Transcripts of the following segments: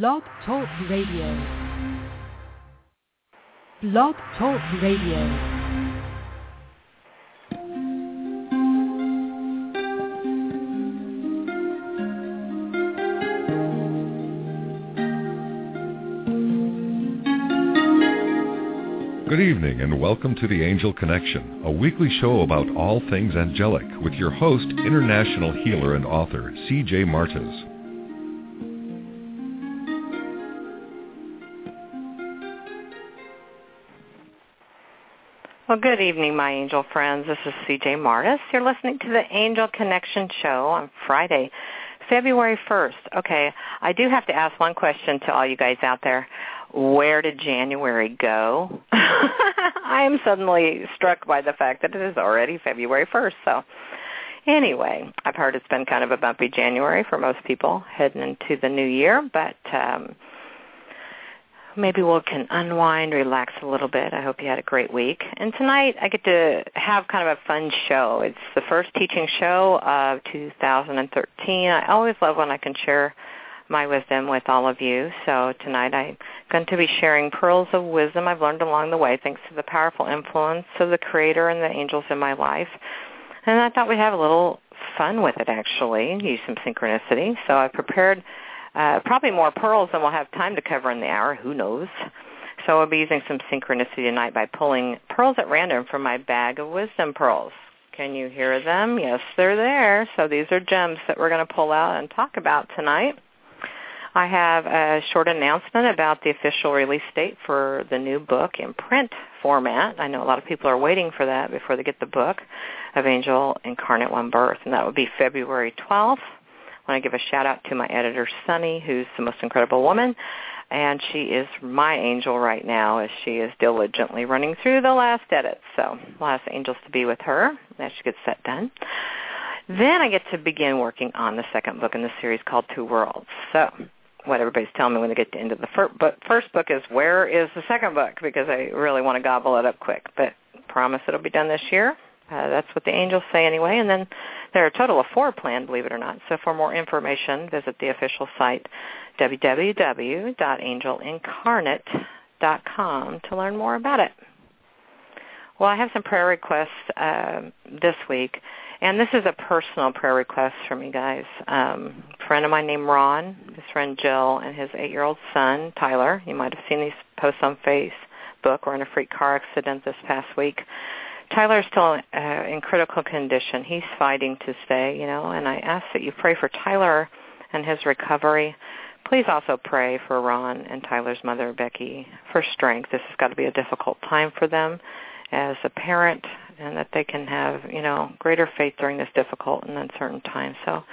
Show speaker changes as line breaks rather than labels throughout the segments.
Blog Talk Radio. Blog Talk Radio.
Good evening and welcome to the Angel Connection, a weekly show about all things angelic with your host, international healer and author, C.J. Martes.
Well, good evening, my angel friends. This is CJ Martes. You're listening to the Angel Connection Show on Friday, February 1st. Okay, I do have to ask one question to all you guys out there. Where did January go? I am suddenly struck by the fact that it is already February 1st. So, anyway, I've heard it's been kind of a bumpy January for most people heading into the new year, but um maybe we can unwind, relax a little bit. I hope you had a great week. And tonight I get to have kind of a fun show. It's the first teaching show of 2013. I always love when I can share my wisdom with all of you. So tonight I'm going to be sharing pearls of wisdom I've learned along the way thanks to the powerful influence of the Creator and the angels in my life. And I thought we'd have a little fun with it actually, use some synchronicity. So I prepared uh, probably more pearls than we'll have time to cover in the hour. Who knows? So I'll be using some synchronicity tonight by pulling pearls at random from my bag of wisdom pearls. Can you hear them? Yes, they're there. So these are gems that we're going to pull out and talk about tonight. I have a short announcement about the official release date for the new book in print format. I know a lot of people are waiting for that before they get the book of Angel Incarnate One Birth, and that would be February 12th. I want to give a shout out to my editor, Sunny, who's the most incredible woman. And she is my angel right now as she is diligently running through the last edits. So we'll have angels to be with her as she gets that done. Then I get to begin working on the second book in the series called Two Worlds. So what everybody's telling me when they get to the end of the first book, first book is where is the second book because I really want to gobble it up quick. But promise it'll be done this year. Uh, that's what the angels say anyway. And then there are a total of four planned, believe it or not. So for more information, visit the official site www.angelincarnate.com to learn more about it. Well, I have some prayer requests uh, this week, and this is a personal prayer request from you guys. Um, a friend of mine named Ron, his friend Jill, and his eight-year-old son Tyler. You might have seen these posts on Facebook. Were in a freak car accident this past week. Tyler's still uh, in critical condition. He's fighting to stay, you know, and I ask that you pray for Tyler and his recovery. Please also pray for Ron and Tyler's mother, Becky, for strength. This has got to be a difficult time for them as a parent and that they can have, you know, greater faith during this difficult and uncertain time. So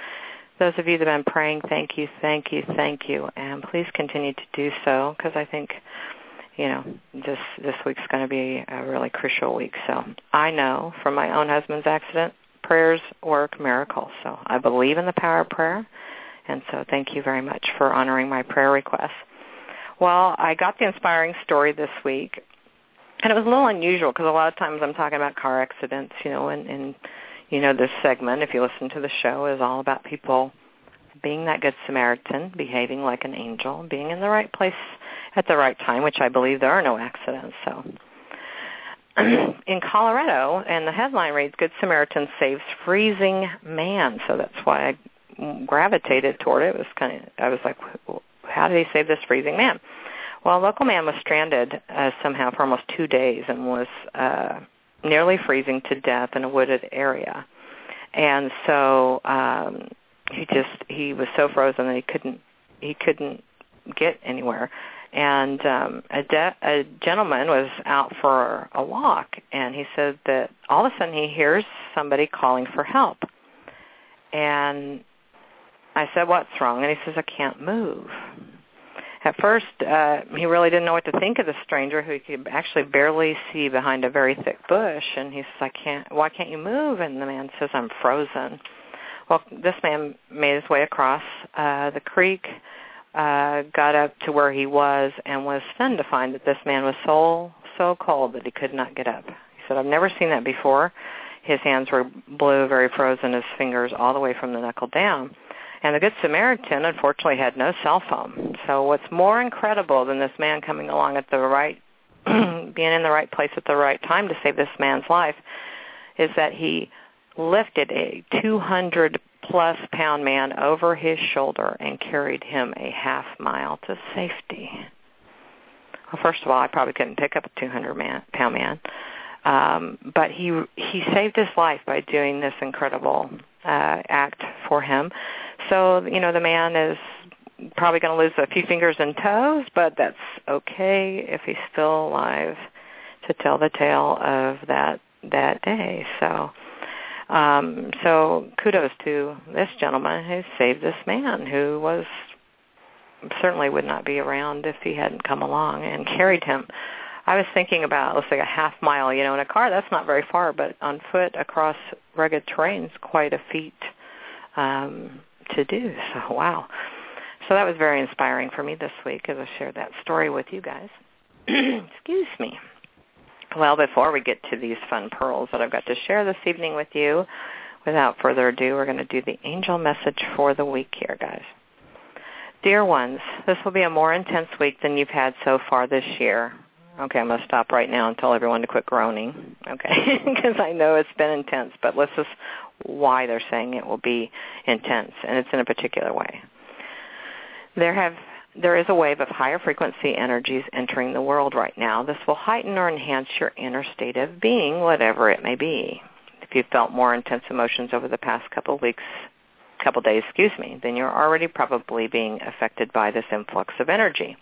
those of you that have been praying, thank you, thank you, thank you. And please continue to do so because I think you know, this this week's going to be a really crucial week. So I know from my own husband's accident, prayers work miracles. So I believe in the power of prayer, and so thank you very much for honoring my prayer request. Well, I got the inspiring story this week, and it was a little unusual because a lot of times I'm talking about car accidents, you know, and, and you know this segment, if you listen to the show, is all about people being that good Samaritan, behaving like an angel, being in the right place at the right time, which I believe there are no accidents. So in Colorado, and the headline reads, Good Samaritan saves freezing man. So that's why I gravitated toward it. It was kind of, I was like, how did he save this freezing man? Well, a local man was stranded uh, somehow for almost two days and was uh, nearly freezing to death in a wooded area. And so um, he just he was so frozen that he couldn't he couldn't get anywhere and um a de- a gentleman was out for a walk and he said that all of a sudden he hears somebody calling for help and I said, what's wrong? And he says, I can't move. At first, uh, he really didn't know what to think of the stranger who he could actually barely see behind a very thick bush. And he says, I can't, why can't you move? And the man says, I'm frozen. Well, this man made his way across uh, the creek, uh, got up to where he was, and was stunned to find that this man was so, so cold that he could not get up. He said, I've never seen that before. His hands were blue, very frozen, his fingers all the way from the knuckle down. And the Good Samaritan, unfortunately, had no cell phone. So what's more incredible than this man coming along at the right, being in the right place at the right time to save this man's life, is that he lifted a 200 plus pound man over his shoulder and carried him a half mile to safety. Well, first of all, I probably couldn't pick up a 200 man, pound man, um, but he he saved his life by doing this incredible uh, act for him. So you know the man is probably going to lose a few fingers and toes, but that's okay if he's still alive to tell the tale of that that day. So um, so kudos to this gentleman who saved this man who was certainly would not be around if he hadn't come along and carried him. I was thinking about let's say a half mile, you know, in a car that's not very far, but on foot across rugged terrain is quite a feat um, to do. So wow. So that was very inspiring for me this week as I shared that story with you guys. Excuse me. Well, before we get to these fun pearls that I've got to share this evening with you, without further ado, we're going to do the angel message for the week here, guys. Dear ones, this will be a more intense week than you've had so far this year. Okay, I'm going to stop right now and tell everyone to quit groaning, okay? Because I know it's been intense, but let's just why they're saying it will be intense, and it's in a particular way. There have there is a wave of higher frequency energies entering the world right now. This will heighten or enhance your inner state of being, whatever it may be. If you've felt more intense emotions over the past couple weeks, couple days, excuse me, then you're already probably being affected by this influx of energy.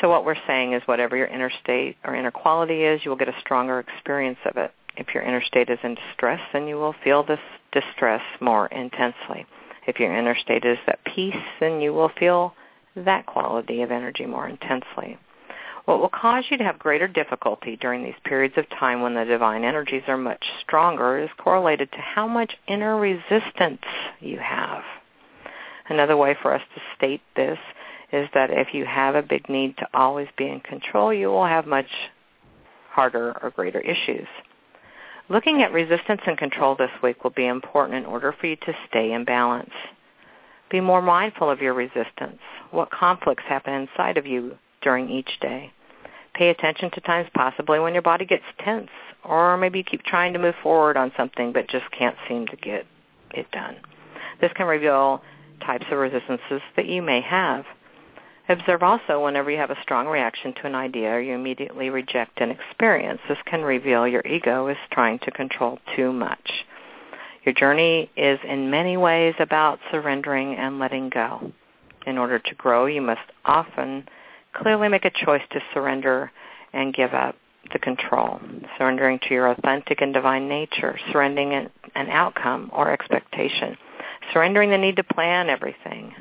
So what we're saying is whatever your inner state or inner quality is, you will get a stronger experience of it. If your inner state is in distress, then you will feel this distress more intensely. If your inner state is at peace, then you will feel that quality of energy more intensely. What will cause you to have greater difficulty during these periods of time when the divine energies are much stronger is correlated to how much inner resistance you have. Another way for us to state this is that if you have a big need to always be in control, you will have much harder or greater issues. Looking at resistance and control this week will be important in order for you to stay in balance. Be more mindful of your resistance. What conflicts happen inside of you during each day? Pay attention to times possibly when your body gets tense or maybe you keep trying to move forward on something but just can't seem to get it done. This can reveal types of resistances that you may have. Observe also whenever you have a strong reaction to an idea or you immediately reject an experience. This can reveal your ego is trying to control too much. Your journey is in many ways about surrendering and letting go. In order to grow, you must often clearly make a choice to surrender and give up the control, surrendering to your authentic and divine nature, surrendering an, outcome or expectation, surrendering the need to plan everything,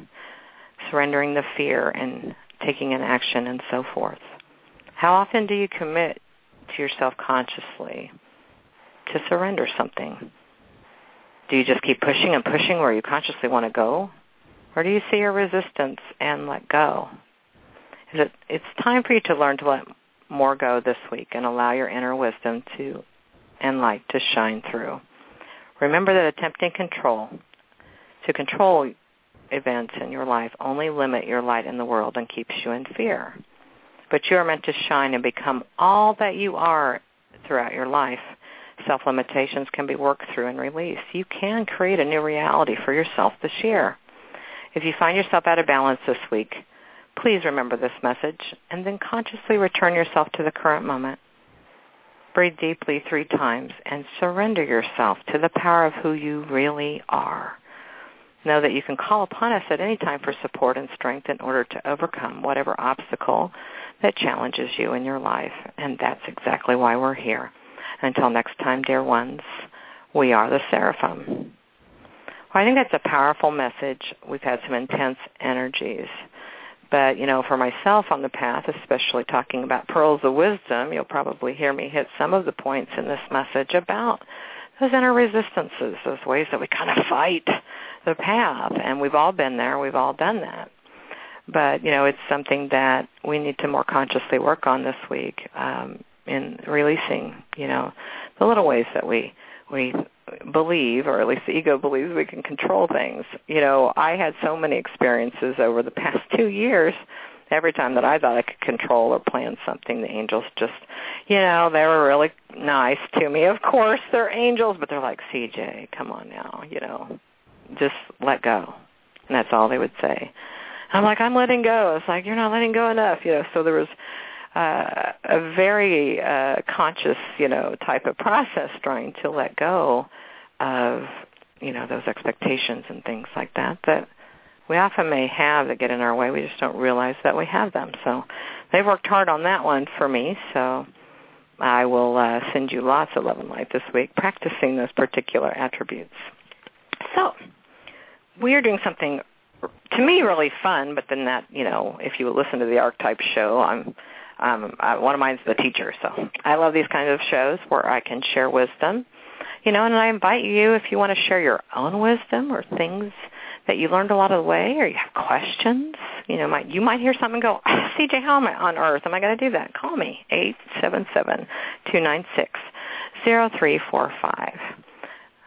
surrendering the fear and taking an action and so forth. How often do you commit to yourself consciously to surrender something? Do you just keep pushing and pushing where you consciously want to go? Or do you see your resistance and let go? Is it, it's time for you to learn to let more go this week and allow your inner wisdom to and light to shine through. Remember that attempting control to control events in your life only limit your light in the world and keeps you in fear. But you are meant to shine and become all that you are throughout your life self-limitations can be worked through and released. You can create a new reality for yourself this year. If you find yourself out of balance this week, please remember this message and then consciously return yourself to the current moment. Breathe deeply three times and surrender yourself to the power of who you really are. Know that you can call upon us at any time for support and strength in order to overcome whatever obstacle that challenges you in your life. And that's exactly why we're here. Until next time, dear ones, we are the Seraphim. Well, I think that's a powerful message. We've had some intense energies. But, you know, for myself on the path, especially talking about pearls of wisdom, you'll probably hear me hit some of the points in this message about those inner resistances, those ways that we kind of fight the path. And we've all been there. We've all done that. But, you know, it's something that we need to more consciously work on this week um, in releasing, you know, the little ways that we we believe, or at least the ego believes we can control things. You know, I had so many experiences over the past two years. Every time that I thought I could control or plan something, the angels just, you know, they were really nice to me. Of course, they're angels, but they're like, CJ, come on now, you know, just let go. And that's all they would say. I'm like, I'm letting go. It's like, you're not letting go enough, you know. So there was uh, a very uh, conscious, you know, type of process trying to let go of, you know, those expectations and things like that that we often may have that get in our way. We just don't realize that we have them. So they've worked hard on that one for me. So I will uh, send you lots of love and light this week, practicing those particular attributes. So we are doing something to me really fun, but then that, you know, if you listen to the archetype show, I'm um, I, one of mine's the teacher, so I love these kinds of shows where I can share wisdom. You know, and I invite you if you want to share your own wisdom or things that you learned a along the way, or you have questions. You know, might you might hear something go, CJ, how am I on Earth? Am I going to do that? Call me eight seven seven two nine six zero three four five.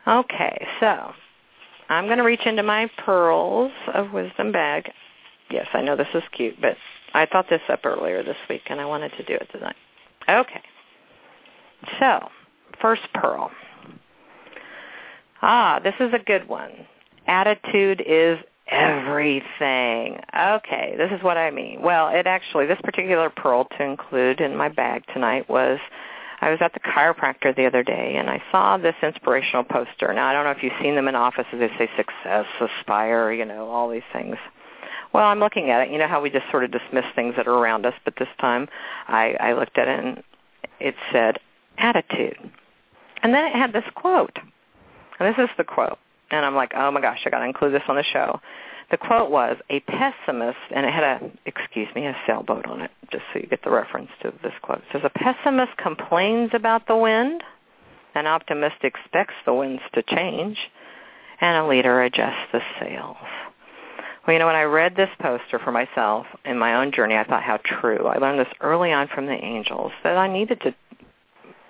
Okay, so I'm going to reach into my pearls of wisdom bag. Yes, I know this is cute, but I thought this up earlier this week, and I wanted to do it tonight. Okay. So, first pearl. Ah, this is a good one. Attitude is everything. Okay, this is what I mean. Well, it actually, this particular pearl to include in my bag tonight was I was at the chiropractor the other day and I saw this inspirational poster. Now, I don't know if you've seen them in offices. They say success, aspire, you know, all these things. Well, I'm looking at it. You know how we just sort of dismiss things that are around us, but this time I, I looked at it and it said attitude. And then it had this quote. And this is the quote. And I'm like, oh my gosh, I got to include this on the show. The quote was, a pessimist, and it had a, excuse me, a sailboat on it, just so you get the reference to this quote. It says, a pessimist complains about the wind, an optimist expects the winds to change, and a leader adjusts the sails. Well, you know, when I read this poster for myself in my own journey, I thought how true. I learned this early on from the angels that I needed to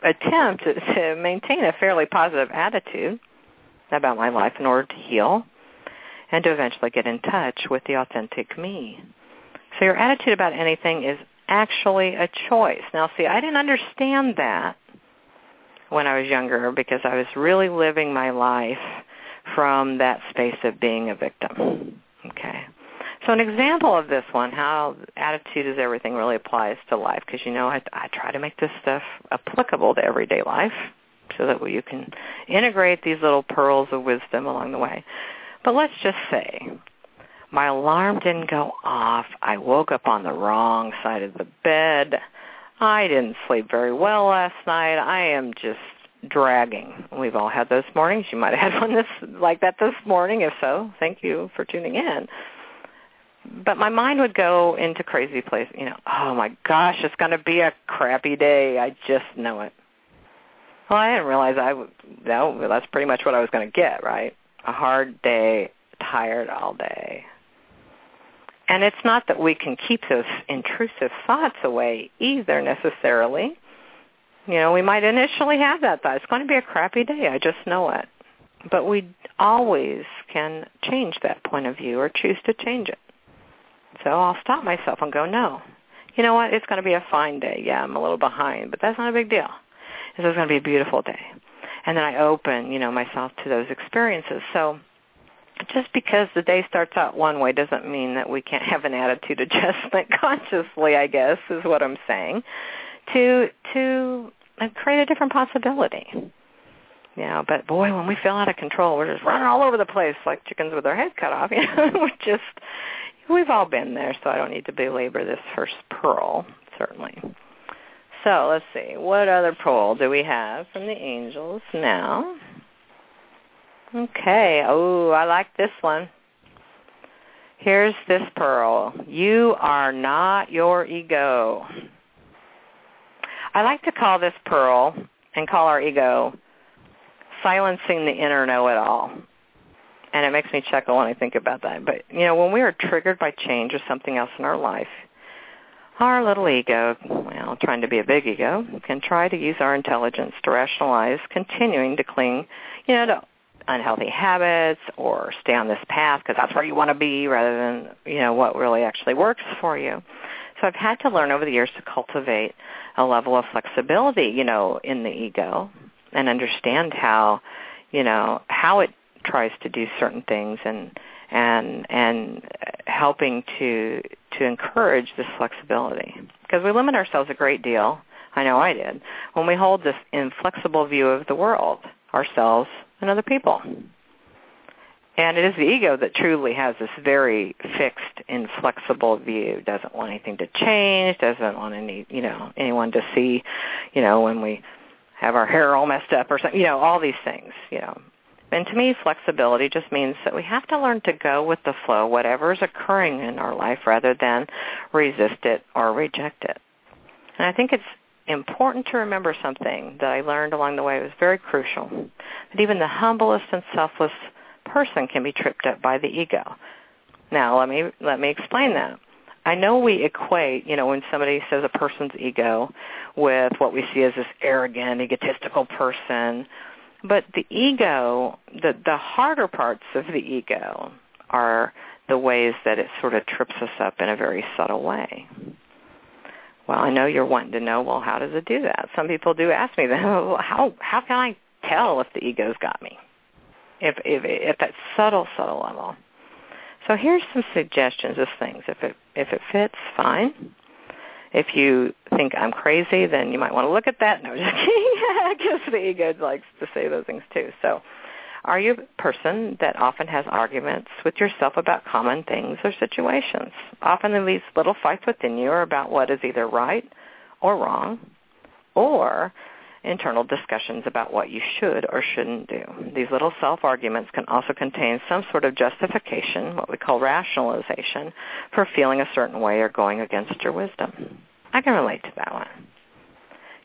attempt to, maintain a fairly positive attitude about my life in order to heal and to eventually get in touch with the authentic me. So your attitude about anything is actually a choice. Now, see, I didn't understand that when I was younger because I was really living my life from that space of being a victim. Okay. So an example of this one, how attitude is everything really applies to life, because you know I, I try to make this stuff applicable to everyday life so that you can integrate these little pearls of wisdom along the way. But let's just say my alarm didn't go off. I woke up on the wrong side of the bed. I didn't sleep very well last night. I am just dragging. We've all had those mornings. You might have had one this like that this morning. If so, thank you for tuning in. But my mind would go into crazy place. You know, oh my gosh, it's going to be a crappy day. I just know it. Well, I didn't realize I would. No, that's pretty much what I was going to get. Right, a hard day, tired all day. And it's not that we can keep those intrusive thoughts away either necessarily you know, we might initially have that thought. It's going to be a crappy day. I just know it. But we always can change that point of view or choose to change it. So I'll stop myself and go, no. You know what? It's going to be a fine day. Yeah, I'm a little behind, but that's not a big deal. This is going to be a beautiful day. And then I open, you know, myself to those experiences. So just because the day starts out one way doesn't mean that we can't have an attitude adjustment consciously, I guess, is what I'm saying. To to and create a different possibility. Know, but boy, when we feel out of control, we're just running all over the place like chickens with their head cut off. You know, we're just we've all been there, so I don't need to belabor this first pearl, certainly. So let's see, what other pearl do we have from the angels now? Okay. Oh, I like this one. Here's this pearl. You are not your ego. I like to call this pearl and call our ego silencing the inner know-it-all. And it makes me chuckle when I think about that. But, you know, when we are triggered by change or something else in our life, our little ego, well, trying to be a big ego, can try to use our intelligence to rationalize continuing to cling, you know, to unhealthy habits or stay on this path because that's where you want to be rather than, you know, what really actually works for you. So I've had to learn over the years to cultivate a level of flexibility, you know, in the ego and understand how, you know, how it tries to do certain things and and and helping to to encourage this flexibility because we limit ourselves a great deal. I know I did when we hold this inflexible view of the world, ourselves, and other people. And it is the ego that truly has this very fixed, inflexible view. Doesn't want anything to change. Doesn't want any, you know, anyone to see, you know, when we have our hair all messed up or something. You know, all these things. You know, and to me, flexibility just means that we have to learn to go with the flow, whatever is occurring in our life, rather than resist it or reject it. And I think it's important to remember something that I learned along the way. It was very crucial. That even the humblest and selfless person can be tripped up by the ego. Now, let me let me explain that. I know we equate, you know, when somebody says a person's ego with what we see as this arrogant, egotistical person but the ego, the, the harder parts of the ego are the ways that it sort of trips us up in a very subtle way. Well, I know you're wanting to know, well, how does it do that? Some people do ask me that. How how can I tell if the ego's got me? If if at that subtle subtle level. So here's some suggestions of things. If it if it fits, fine. If you think I'm crazy, then you might want to look at that. No, just kidding, because the ego likes to say those things too. So, are you a person that often has arguments with yourself about common things or situations? Often these little fights within you are about what is either right or wrong, or internal discussions about what you should or shouldn't do. These little self-arguments can also contain some sort of justification, what we call rationalization, for feeling a certain way or going against your wisdom. I can relate to that one.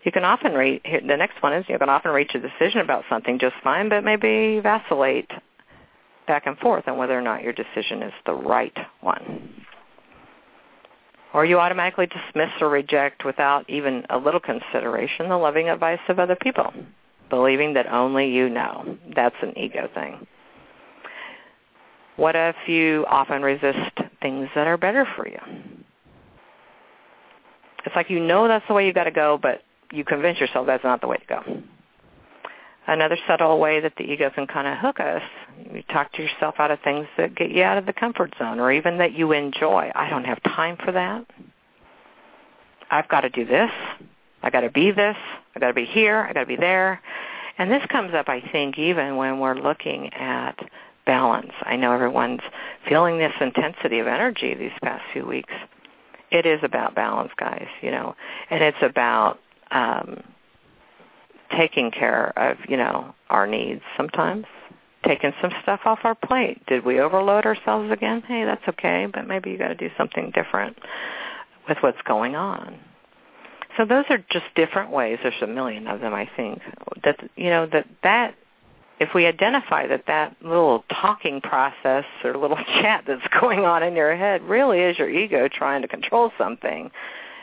You can often reach, the next one is you can often reach a decision about something just fine, but maybe vacillate back and forth on whether or not your decision is the right one or you automatically dismiss or reject without even a little consideration the loving advice of other people, believing that only you know. That's an ego thing. What if you often resist things that are better for you? It's like you know that's the way you've got to go, but you convince yourself that's not the way to go. Another subtle way that the ego can kind of hook us, you talk to yourself out of things that get you out of the comfort zone or even that you enjoy. I don't have time for that. I've got to do this. I got to be this. I got to be here. I got to be there. And this comes up, I think, even when we're looking at balance. I know everyone's feeling this intensity of energy these past few weeks. It is about balance, guys, you know, and it's about um, taking care of, you know, our needs sometimes, taking some stuff off our plate. Did we overload ourselves again? Hey, that's okay, but maybe you got to do something different with what's going on. So those are just different ways. There's a million of them, I think. That you know that that if we identify that that little talking process or little chat that's going on in your head really is your ego trying to control something,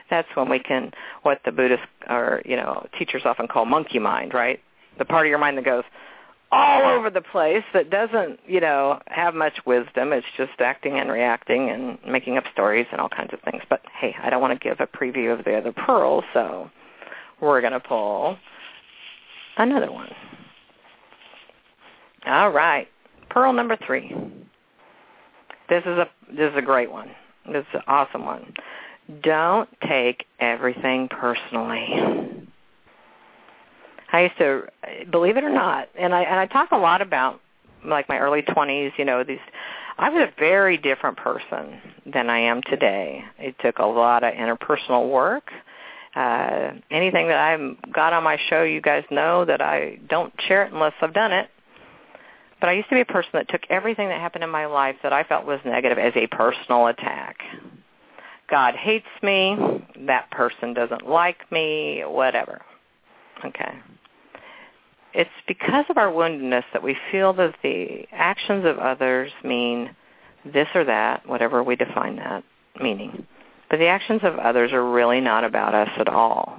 that's when we can what the Buddhists or you know teachers often call monkey mind, right? The part of your mind that goes all over the place that doesn't you know have much wisdom. It's just acting and reacting and making up stories and all kinds of things. But hey, I don't want to give a preview of the other pearls, so we're going to pull another one. All right, pearl number three. This is a this is a great one. This is an awesome one. Don't take everything personally. I used to believe it or not, and I and I talk a lot about like my early 20s, you know, these I was a very different person than I am today. It took a lot of interpersonal work. Uh anything that I've got on my show, you guys know that I don't share it unless I've done it. But I used to be a person that took everything that happened in my life that I felt was negative as a personal attack. God hates me, that person doesn't like me, whatever. Okay. It's because of our woundedness that we feel that the actions of others mean this or that, whatever we define that meaning. But the actions of others are really not about us at all.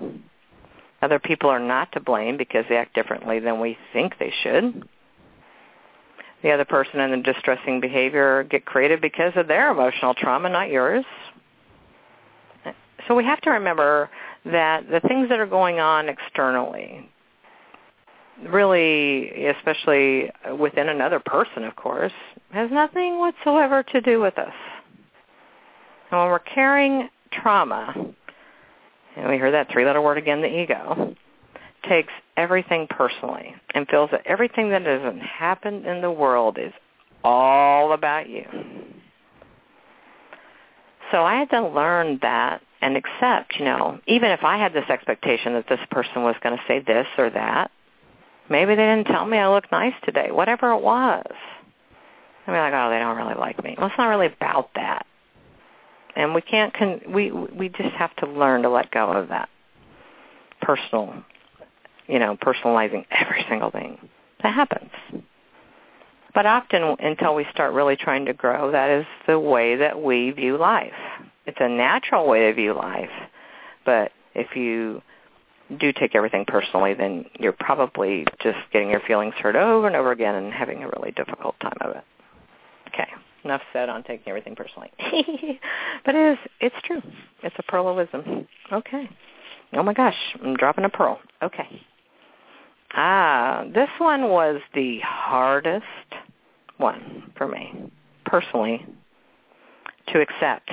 Other people are not to blame because they act differently than we think they should. The other person in the distressing behavior get created because of their emotional trauma, not yours. So we have to remember that the things that are going on externally, really, especially within another person, of course, has nothing whatsoever to do with us. And when we're carrying trauma, and we hear that three-letter word again, the ego, takes everything personally and feels that everything that has happened in the world is all about you. So I had to learn that and accept, you know, even if I had this expectation that this person was going to say this or that, maybe they didn't tell me I look nice today, whatever it was. I'd be like, oh, they don't really like me. Well, it's not really about that. And we can't con- we we just have to learn to let go of that personal you know personalizing every single thing that happens. But often until we start really trying to grow that is the way that we view life. It's a natural way to view life. But if you do take everything personally then you're probably just getting your feelings hurt over and over again and having a really difficult time of it okay enough said on taking everything personally. but it is, it's true. It's a pearl of wisdom. Okay. Oh my gosh, I'm dropping a pearl. Okay. Ah, this one was the hardest one for me, personally, to accept.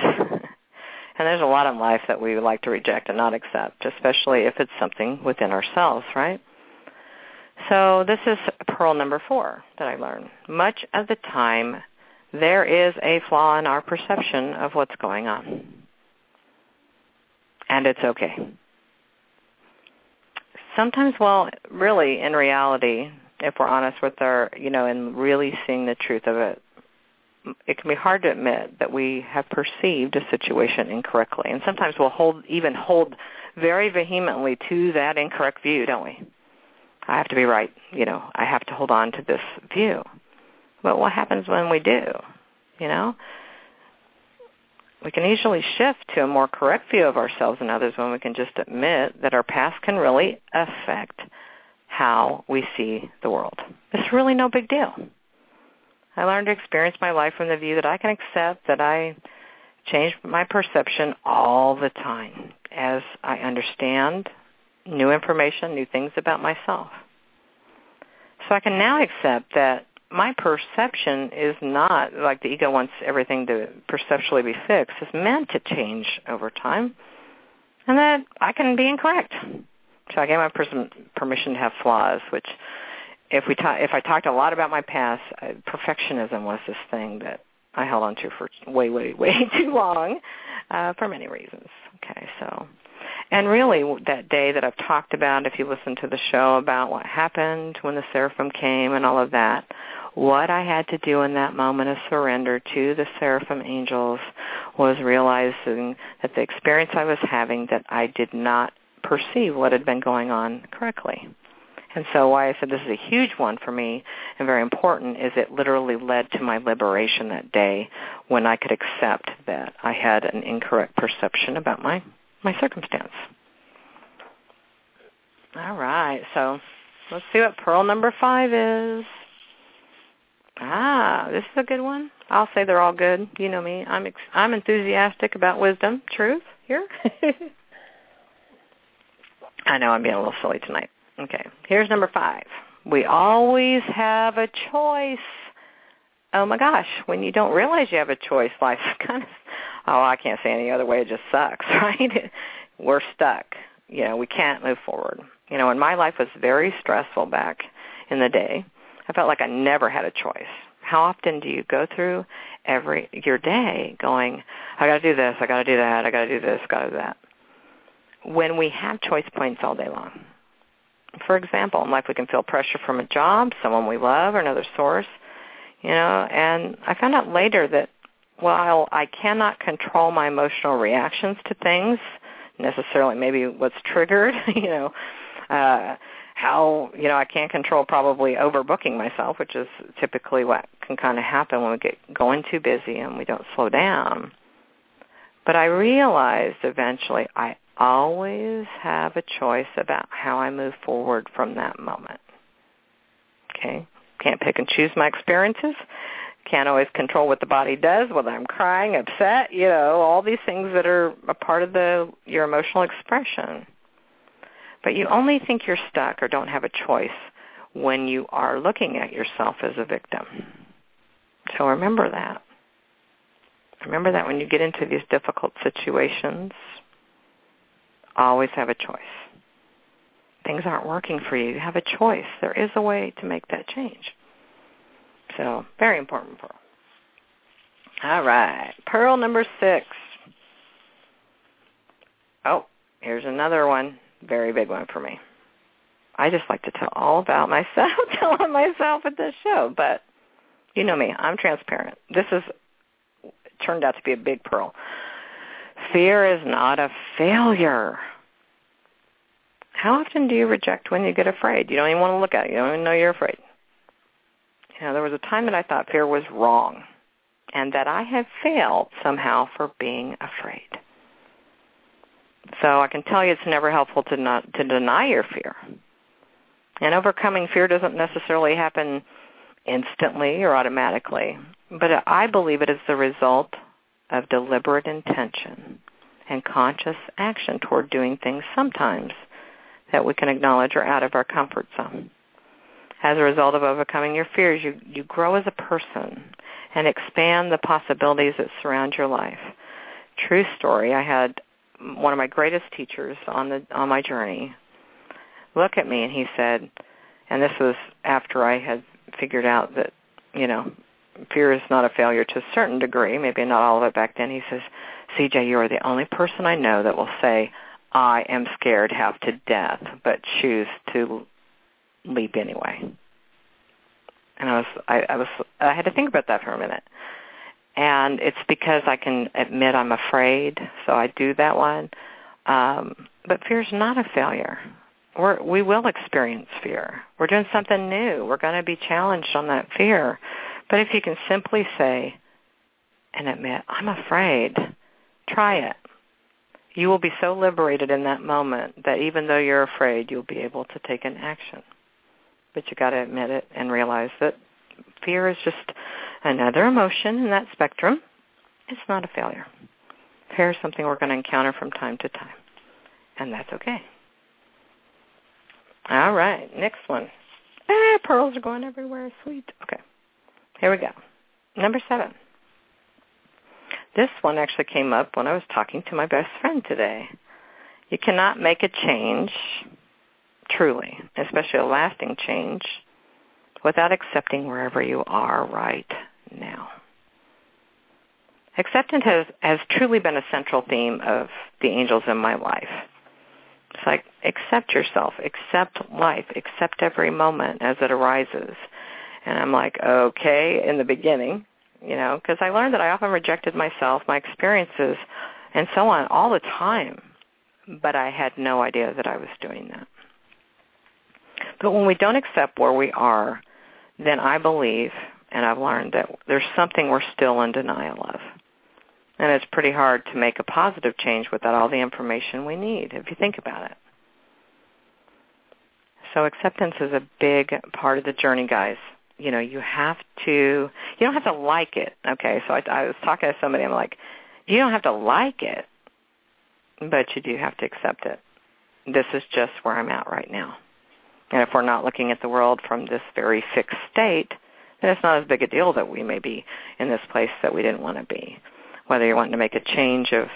And there's a lot in life that we would like to reject and not accept, especially if it's something within ourselves, right? So this is pearl number four that I learned. Much of the time, there is a flaw in our perception of what's going on. And it's okay. Sometimes, well, really, in reality, if we're honest with our, you know, and really seeing the truth of it, it can be hard to admit that we have perceived a situation incorrectly. And sometimes we'll hold, even hold very vehemently to that incorrect view, don't we? I have to be right. You know, I have to hold on to this view. But what happens when we do? You know? We can easily shift to a more correct view of ourselves and others when we can just admit that our past can really affect how we see the world. It's really no big deal. I learned to experience my life from the view that I can accept that I change my perception all the time as I understand new information, new things about myself. So I can now accept that my perception is not like the ego wants everything to perceptually be fixed. It's meant to change over time, and that I can be incorrect. So I gave my person permission to have flaws, which if we ta- if I talked a lot about my past, uh, perfectionism was this thing that I held on to for way, way, way too long, uh, for many reasons. Okay, so and really, that day that I've talked about, if you listen to the show about what happened when the seraphim came and all of that, what I had to do in that moment of surrender to the seraphim angels was realizing that the experience I was having that I did not perceive what had been going on correctly. And so why I said this is a huge one for me and very important is it literally led to my liberation that day when I could accept that I had an incorrect perception about my, my circumstance. All right, so let's see what pearl number five is. Ah, this is a good one. I'll say they're all good. You know me. I'm ex- I'm enthusiastic about wisdom, truth here. I know I'm being a little silly tonight. Okay, here's number five. We always have a choice. Oh my gosh, when you don't realize you have a choice, life's kind of, oh, I can't say any other way. It just sucks, right? We're stuck. You know, we can't move forward. You know, and my life was very stressful back in the day I felt like I never had a choice. How often do you go through every your day going, I got to do this, I got to do that, I got to do this, got to do that. When we have choice points all day long. For example, in life we can feel pressure from a job, someone we love, or another source. You know, and I found out later that while I cannot control my emotional reactions to things, necessarily maybe what's triggered, you know, uh how you know I can't control probably overbooking myself, which is typically what can kind of happen when we get going too busy and we don't slow down. But I realized eventually I always have a choice about how I move forward from that moment. Okay? Can't pick and choose my experiences. Can't always control what the body does, whether I'm crying, upset, you know, all these things that are a part of the your emotional expression. But you only think you're stuck or don't have a choice when you are looking at yourself as a victim. So remember that. Remember that when you get into these difficult situations, always have a choice. Things aren't working for you. You have a choice. There is a way to make that change. So, very important pearl. All right. Pearl number six. Oh, here's another one very big one for me. I just like to tell all about myself, tell on myself at this show, but you know me, I'm transparent. This is turned out to be a big pearl. Fear is not a failure. How often do you reject when you get afraid? You don't even want to look at it. You don't even know you're afraid. You know, there was a time that I thought fear was wrong and that I had failed somehow for being afraid. So I can tell you it's never helpful to not to deny your fear. And overcoming fear doesn't necessarily happen instantly or automatically, but I believe it is the result of deliberate intention and conscious action toward doing things sometimes that we can acknowledge are out of our comfort zone. As a result of overcoming your fears, you, you grow as a person and expand the possibilities that surround your life. True story, I had one of my greatest teachers on the on my journey look at me and he said and this was after I had figured out that you know fear is not a failure to a certain degree maybe not all of it back then he says CJ you are the only person I know that will say I am scared half to death but choose to leap anyway and I was I, I was I had to think about that for a minute and it's because I can admit I'm afraid, so I do that one. Um, but fear is not a failure. We're, we will experience fear. We're doing something new. We're going to be challenged on that fear. But if you can simply say and admit, I'm afraid, try it. You will be so liberated in that moment that even though you're afraid, you'll be able to take an action. But you got to admit it and realize that fear is just another emotion in that spectrum. It's not a failure. Fear is something we're going to encounter from time to time, and that's okay. All right, next one. Ah, pearls are going everywhere. Sweet. Okay, here we go. Number seven. This one actually came up when I was talking to my best friend today. You cannot make a change, truly, especially a lasting change, without accepting wherever you are right now. Acceptance has, has truly been a central theme of the angels in my life. It's like accept yourself, accept life, accept every moment as it arises. And I'm like, okay, in the beginning, you know, because I learned that I often rejected myself, my experiences, and so on all the time. But I had no idea that I was doing that. But when we don't accept where we are, then I believe, and I've learned that there's something we're still in denial of. And it's pretty hard to make a positive change without all the information we need, if you think about it. So acceptance is a big part of the journey, guys. You know, you have to, you don't have to like it. Okay, so I, I was talking to somebody, I'm like, you don't have to like it, but you do have to accept it. This is just where I'm at right now. And if we're not looking at the world from this very fixed state, then it's not as big a deal that we may be in this place that we didn't want to be. Whether you're wanting to make a change of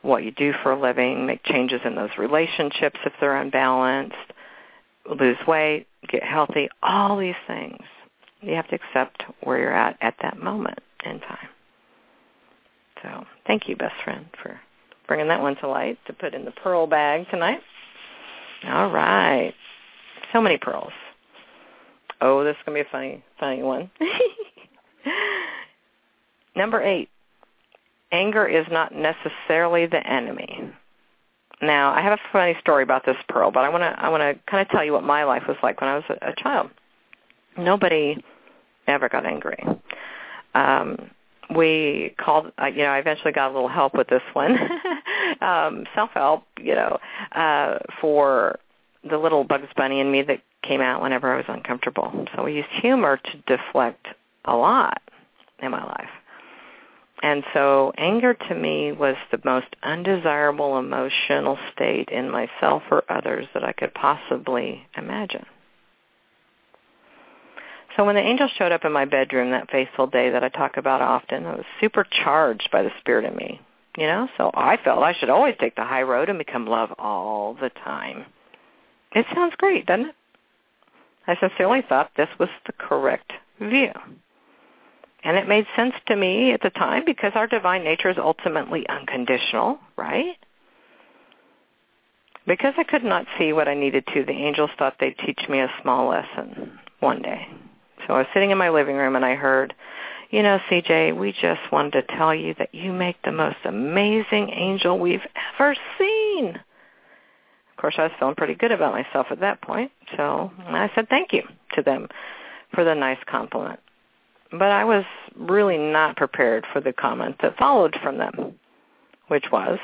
what you do for a living, make changes in those relationships if they're unbalanced, lose weight, get healthy, all these things. You have to accept where you're at at that moment in time. So thank you, best friend, for bringing that one to light to put in the pearl bag tonight. All right. So many pearls. Oh, this is going to be a funny, funny one. Number eight, anger is not necessarily the enemy. Now, I have a funny story about this pearl, but I want to I want to kind of tell you what my life was like when I was a, a child. Nobody ever got angry. Um, we called, uh, you know, I eventually got a little help with this one, um, self-help, you know, uh, for the little Bugs Bunny in me that came out whenever I was uncomfortable. So we used humor to deflect a lot in my life. And so anger to me was the most undesirable emotional state in myself or others that I could possibly imagine. So when the angel showed up in my bedroom that fateful day that I talk about often, I was supercharged by the spirit in me. You know, so I felt I should always take the high road and become love all the time. It sounds great, doesn't it? I sincerely thought this was the correct view. And it made sense to me at the time because our divine nature is ultimately unconditional, right? Because I could not see what I needed to, the angels thought they'd teach me a small lesson one day. So I was sitting in my living room and I heard, you know, CJ, we just wanted to tell you that you make the most amazing angel we've ever seen. Of course, I was feeling pretty good about myself at that point, so I said thank you to them for the nice compliment. But I was really not prepared for the comment that followed from them, which was,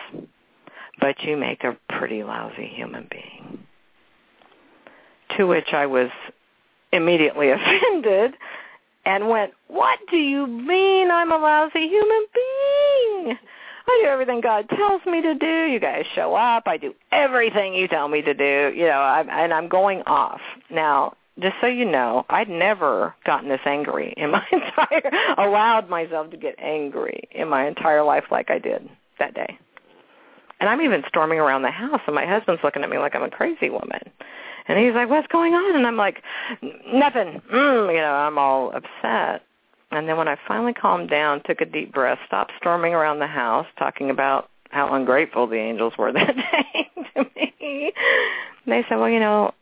but you make a pretty lousy human being. To which I was immediately offended and went, what do you mean I'm a lousy human being? I do everything God tells me to do. You guys show up. I do everything you tell me to do. You know, I'm, and I'm going off. Now, just so you know, I'd never gotten this angry in my entire, allowed myself to get angry in my entire life like I did that day. And I'm even storming around the house, and my husband's looking at me like I'm a crazy woman. And he's like, "What's going on?" And I'm like, "Nothing." Mm, you know, I'm all upset. And then when I finally calmed down, took a deep breath, stopped storming around the house, talking about how ungrateful the angels were that day to me. they said, "Well, you know,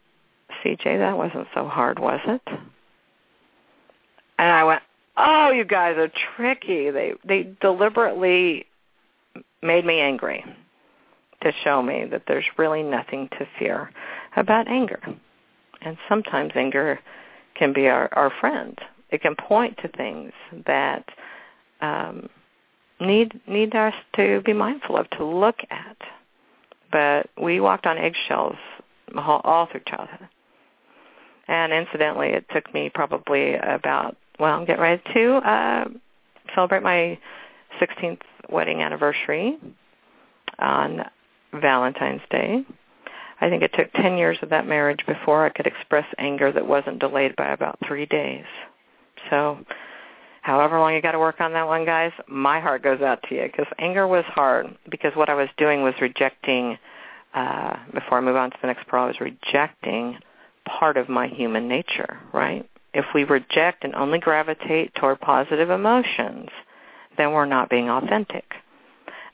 CJ, that wasn't so hard, was it?" And I went, "Oh, you guys are tricky. They they deliberately made me angry to show me that there's really nothing to fear about anger. And sometimes anger can be our, our friend. It can point to things that um, need need us to be mindful of, to look at. But we walked on eggshells all, all through childhood. And incidentally, it took me probably about, well, I'm getting ready to uh, celebrate my 16th wedding anniversary on Valentine's Day. I think it took 10 years of that marriage before I could express anger that wasn't delayed by about three days. So however long you got to work on that one, guys, my heart goes out to you because anger was hard because what I was doing was rejecting, uh, before I move on to the next pearl, I was rejecting part of my human nature, right? If we reject and only gravitate toward positive emotions, then we're not being authentic.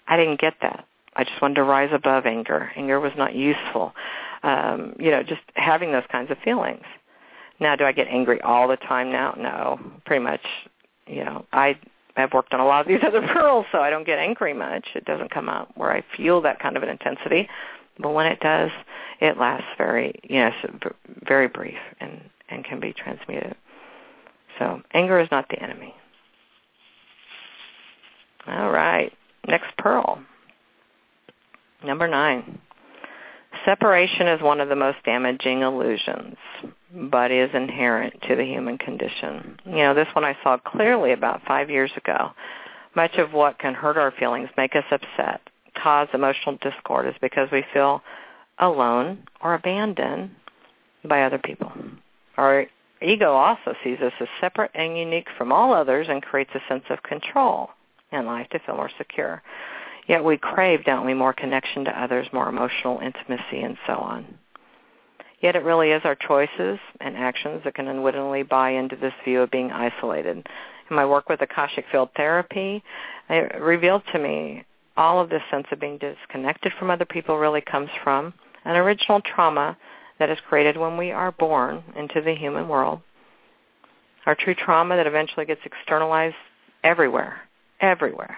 I didn't get that. I just wanted to rise above anger. Anger was not useful. Um, you know, just having those kinds of feelings. Now, do I get angry all the time now? No, pretty much. You know, I have worked on a lot of these other pearls, so I don't get angry much. It doesn't come out where I feel that kind of an intensity. But when it does, it lasts very, you know, very brief and and can be transmuted. So anger is not the enemy. All right, next pearl. Number nine. Separation is one of the most damaging illusions, but is inherent to the human condition. You know, this one I saw clearly about five years ago. Much of what can hurt our feelings, make us upset, cause emotional discord is because we feel alone or abandoned by other people. Our ego also sees us as separate and unique from all others and creates a sense of control in life to feel more secure. Yet we crave, don't we, more connection to others, more emotional intimacy, and so on. Yet it really is our choices and actions that can unwittingly buy into this view of being isolated. In my work with Akashic Field Therapy, it revealed to me all of this sense of being disconnected from other people really comes from an original trauma that is created when we are born into the human world. Our true trauma that eventually gets externalized everywhere, everywhere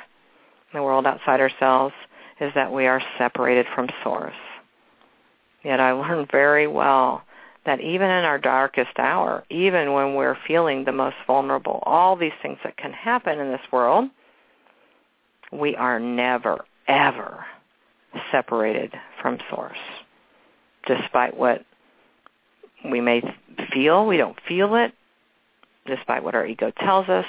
the world outside ourselves is that we are separated from Source. Yet I learned very well that even in our darkest hour, even when we're feeling the most vulnerable, all these things that can happen in this world, we are never, ever separated from Source. Despite what we may feel, we don't feel it. Despite what our ego tells us,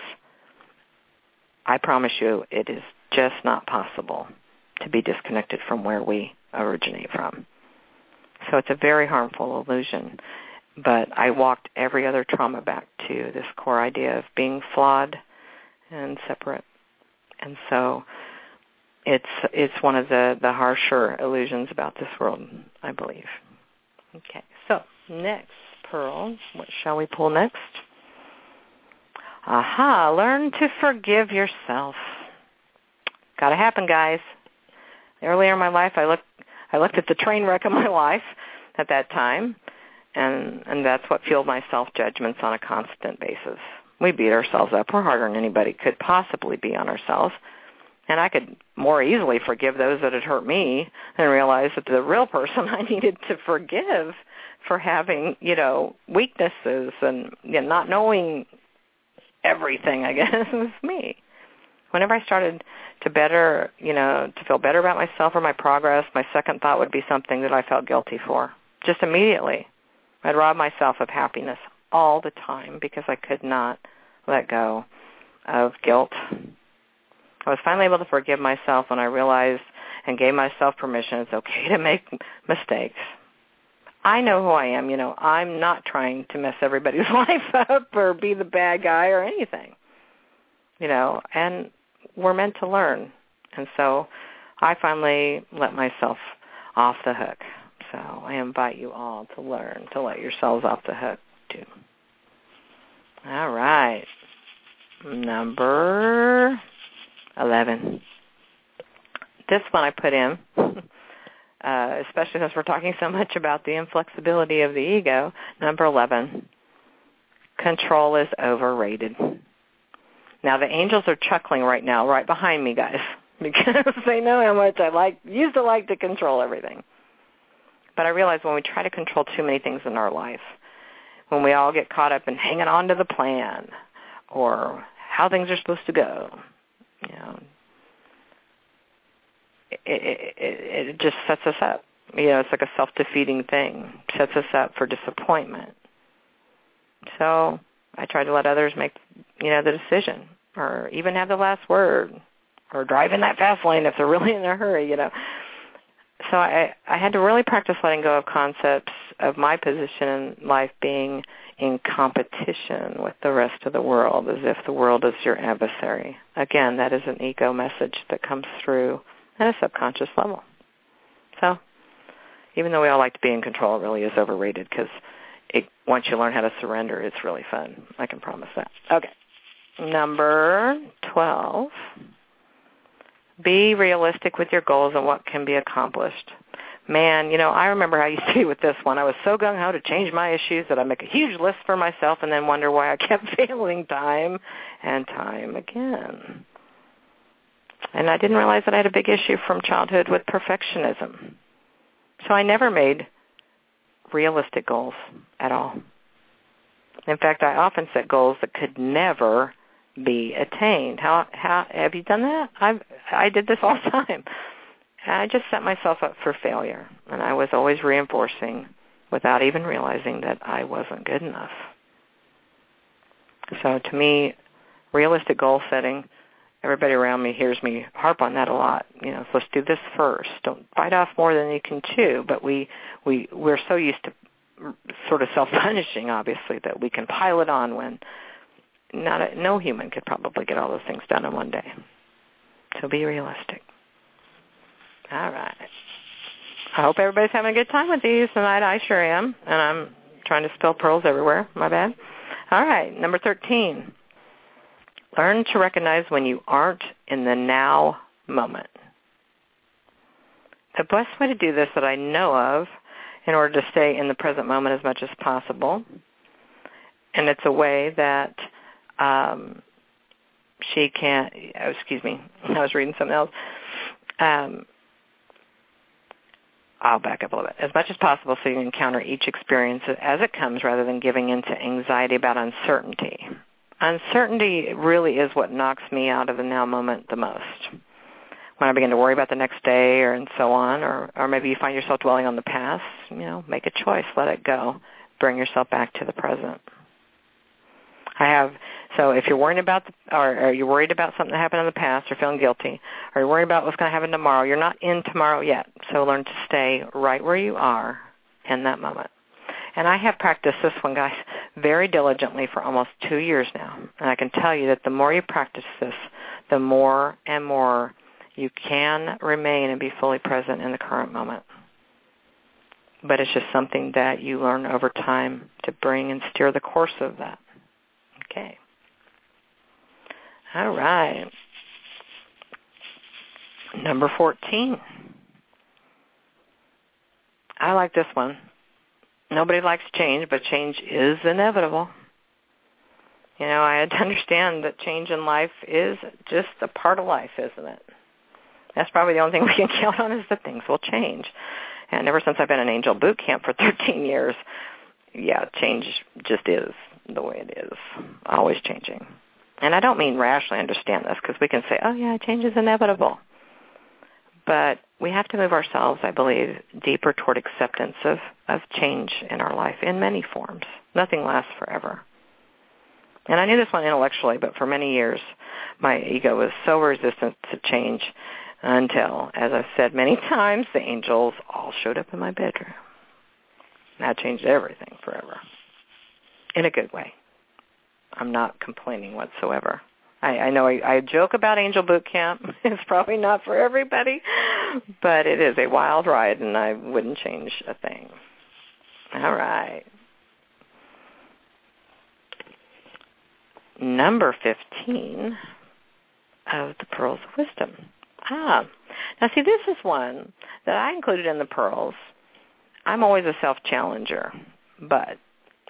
I promise you it is just not possible to be disconnected from where we originate from. So it's a very harmful illusion. But I walked every other trauma back to this core idea of being flawed and separate. And so it's it's one of the, the harsher illusions about this world, I believe. Okay, so next, Pearl, what shall we pull next? Aha, learn to forgive yourself. Gotta happen, guys. Earlier in my life, I looked I looked at the train wreck of my life at that time, and and that's what fueled my self judgments on a constant basis. We beat ourselves up. We're harder than anybody could possibly be on ourselves. And I could more easily forgive those that had hurt me and realize that the real person I needed to forgive for having, you know, weaknesses and you know, not knowing everything, I guess, was me. Whenever I started to better, you know, to feel better about myself or my progress, my second thought would be something that I felt guilty for. Just immediately. I'd rob myself of happiness all the time because I could not let go of guilt. I was finally able to forgive myself when I realized and gave myself permission it's okay to make mistakes. I know who I am, you know. I'm not trying to mess everybody's life up or be the bad guy or anything. You know, and we're meant to learn. And so I finally let myself off the hook. So I invite you all to learn to let yourselves off the hook too. All right. Number 11. This one I put in, uh, especially since we're talking so much about the inflexibility of the ego. Number 11. Control is overrated. Now the angels are chuckling right now, right behind me, guys, because they know how much I like used to like to control everything. But I realize when we try to control too many things in our life, when we all get caught up in hanging on to the plan or how things are supposed to go, you know, it, it, it, it just sets us up. You know, it's like a self-defeating thing. Sets us up for disappointment. So I try to let others make, you know, the decision or even have the last word or drive in that fast lane if they're really in a hurry, you know. So I I had to really practice letting go of concepts of my position in life being in competition with the rest of the world as if the world is your adversary. Again, that is an ego message that comes through at a subconscious level. So even though we all like to be in control, it really is overrated because once you learn how to surrender, it's really fun. I can promise that. Okay. Number 12. Be realistic with your goals and what can be accomplished. Man, you know, I remember how used to with this one. I was so gung-ho to change my issues that I make a huge list for myself and then wonder why I kept failing time and time again. And I didn't realize that I had a big issue from childhood with perfectionism. So I never made realistic goals at all. In fact, I often set goals that could never be attained. How how have you done that? I I did this all the time. I just set myself up for failure, and I was always reinforcing without even realizing that I wasn't good enough. So to me, realistic goal setting, everybody around me hears me harp on that a lot. You know, let's do this first. Don't bite off more than you can chew. But we we we're so used to sort of self-punishing, obviously, that we can pile it on when not a, no human could probably get all those things done in one day. So be realistic. All right. I hope everybody's having a good time with these tonight. I sure am, and I'm trying to spill pearls everywhere. My bad. All right, number 13. Learn to recognize when you aren't in the now moment. The best way to do this that I know of in order to stay in the present moment as much as possible and it's a way that um, she can. Oh, excuse me, I was reading something else. Um, I'll back up a little bit. As much as possible so you encounter each experience as it comes rather than giving into anxiety about uncertainty. Uncertainty really is what knocks me out of the now moment the most. When I begin to worry about the next day or and so on, or, or maybe you find yourself dwelling on the past, you know, make a choice, let it go. Bring yourself back to the present. I have so if you're worrying about the, or, or you're worried about something that happened in the past or feeling guilty, or you're worried about what's going to happen tomorrow, you're not in tomorrow yet. So learn to stay right where you are in that moment. And I have practiced this one, guys, very diligently for almost two years now. And I can tell you that the more you practice this, the more and more you can remain and be fully present in the current moment. But it's just something that you learn over time to bring and steer the course of that. Okay. All right. Number 14. I like this one. Nobody likes change, but change is inevitable. You know, I had to understand that change in life is just a part of life, isn't it? That's probably the only thing we can count on is that things will change. And ever since I've been in Angel Boot Camp for 13 years, yeah, change just is the way it is, always changing. And I don't mean rationally understand this because we can say, oh yeah, change is inevitable. But we have to move ourselves, I believe, deeper toward acceptance of, of change in our life in many forms. Nothing lasts forever. And I knew this one intellectually, but for many years my ego was so resistant to change until, as I've said many times, the angels all showed up in my bedroom. That changed everything forever. In a good way. I'm not complaining whatsoever. I, I know I, I joke about Angel Boot Camp. It's probably not for everybody, but it is a wild ride, and I wouldn't change a thing. All right. Number 15 of the Pearls of Wisdom. Ah, now see, this is one that I included in the Pearls. I'm always a self-challenger, but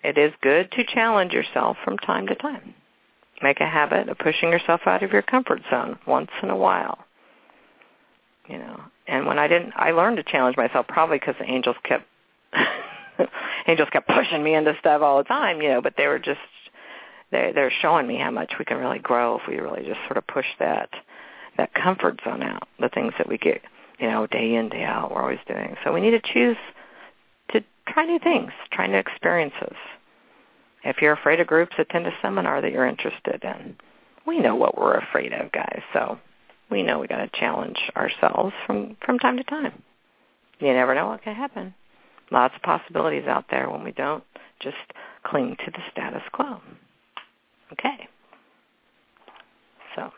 it is good to challenge yourself from time to time. Make a habit of pushing yourself out of your comfort zone once in a while. You know, and when I didn't, I learned to challenge myself probably because the angels kept, angels kept pushing me into stuff all the time. You know, but they were just, they they're showing me how much we can really grow if we really just sort of push that, that comfort zone out. The things that we get, you know, day in day out, we're always doing. So we need to choose to try new things, try new experiences. If you're afraid of groups, attend a seminar that you're interested in. We know what we're afraid of, guys, so we know we got to challenge ourselves from from time to time. You never know what can happen. Lots of possibilities out there when we don't just cling to the status quo. Okay. So,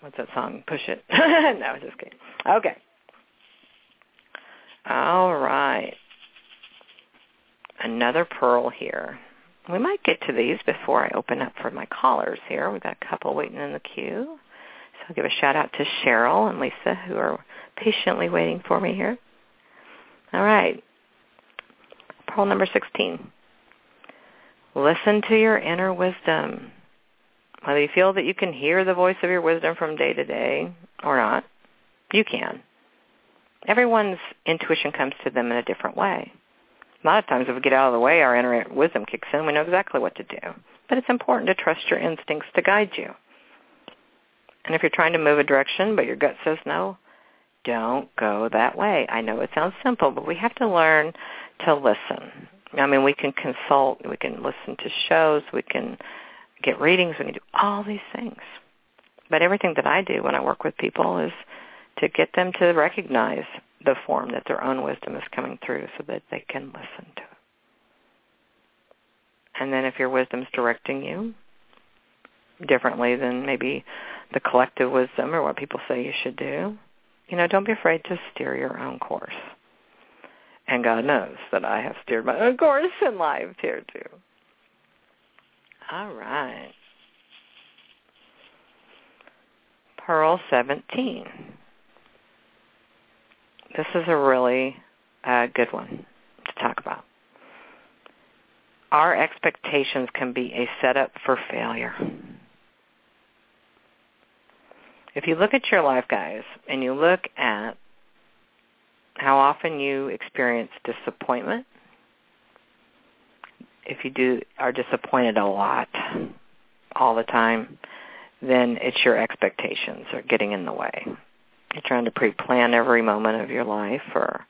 what's that song? Push it. no, just kidding. Okay. All right another pearl here. We might get to these before I open up for my callers here. We've got a couple waiting in the queue. So I'll give a shout out to Cheryl and Lisa who are patiently waiting for me here. All right. Pearl number 16. Listen to your inner wisdom. Whether you feel that you can hear the voice of your wisdom from day to day or not, you can. Everyone's intuition comes to them in a different way. A lot of times if we get out of the way, our inner wisdom kicks in. We know exactly what to do. But it's important to trust your instincts to guide you. And if you're trying to move a direction but your gut says no, don't go that way. I know it sounds simple, but we have to learn to listen. I mean, we can consult, we can listen to shows, we can get readings, we can do all these things. But everything that I do when I work with people is to get them to recognize the form that their own wisdom is coming through so that they can listen to it. And then if your wisdom's directing you differently than maybe the collective wisdom or what people say you should do, you know, don't be afraid to steer your own course. And God knows that I have steered my own course in life here too. All right. Pearl 17. This is a really uh, good one to talk about. our expectations can be a setup for failure. If you look at your life, guys, and you look at how often you experience disappointment, if you do are disappointed a lot all the time, then it's your expectations are getting in the way. You're trying to pre-plan every moment of your life or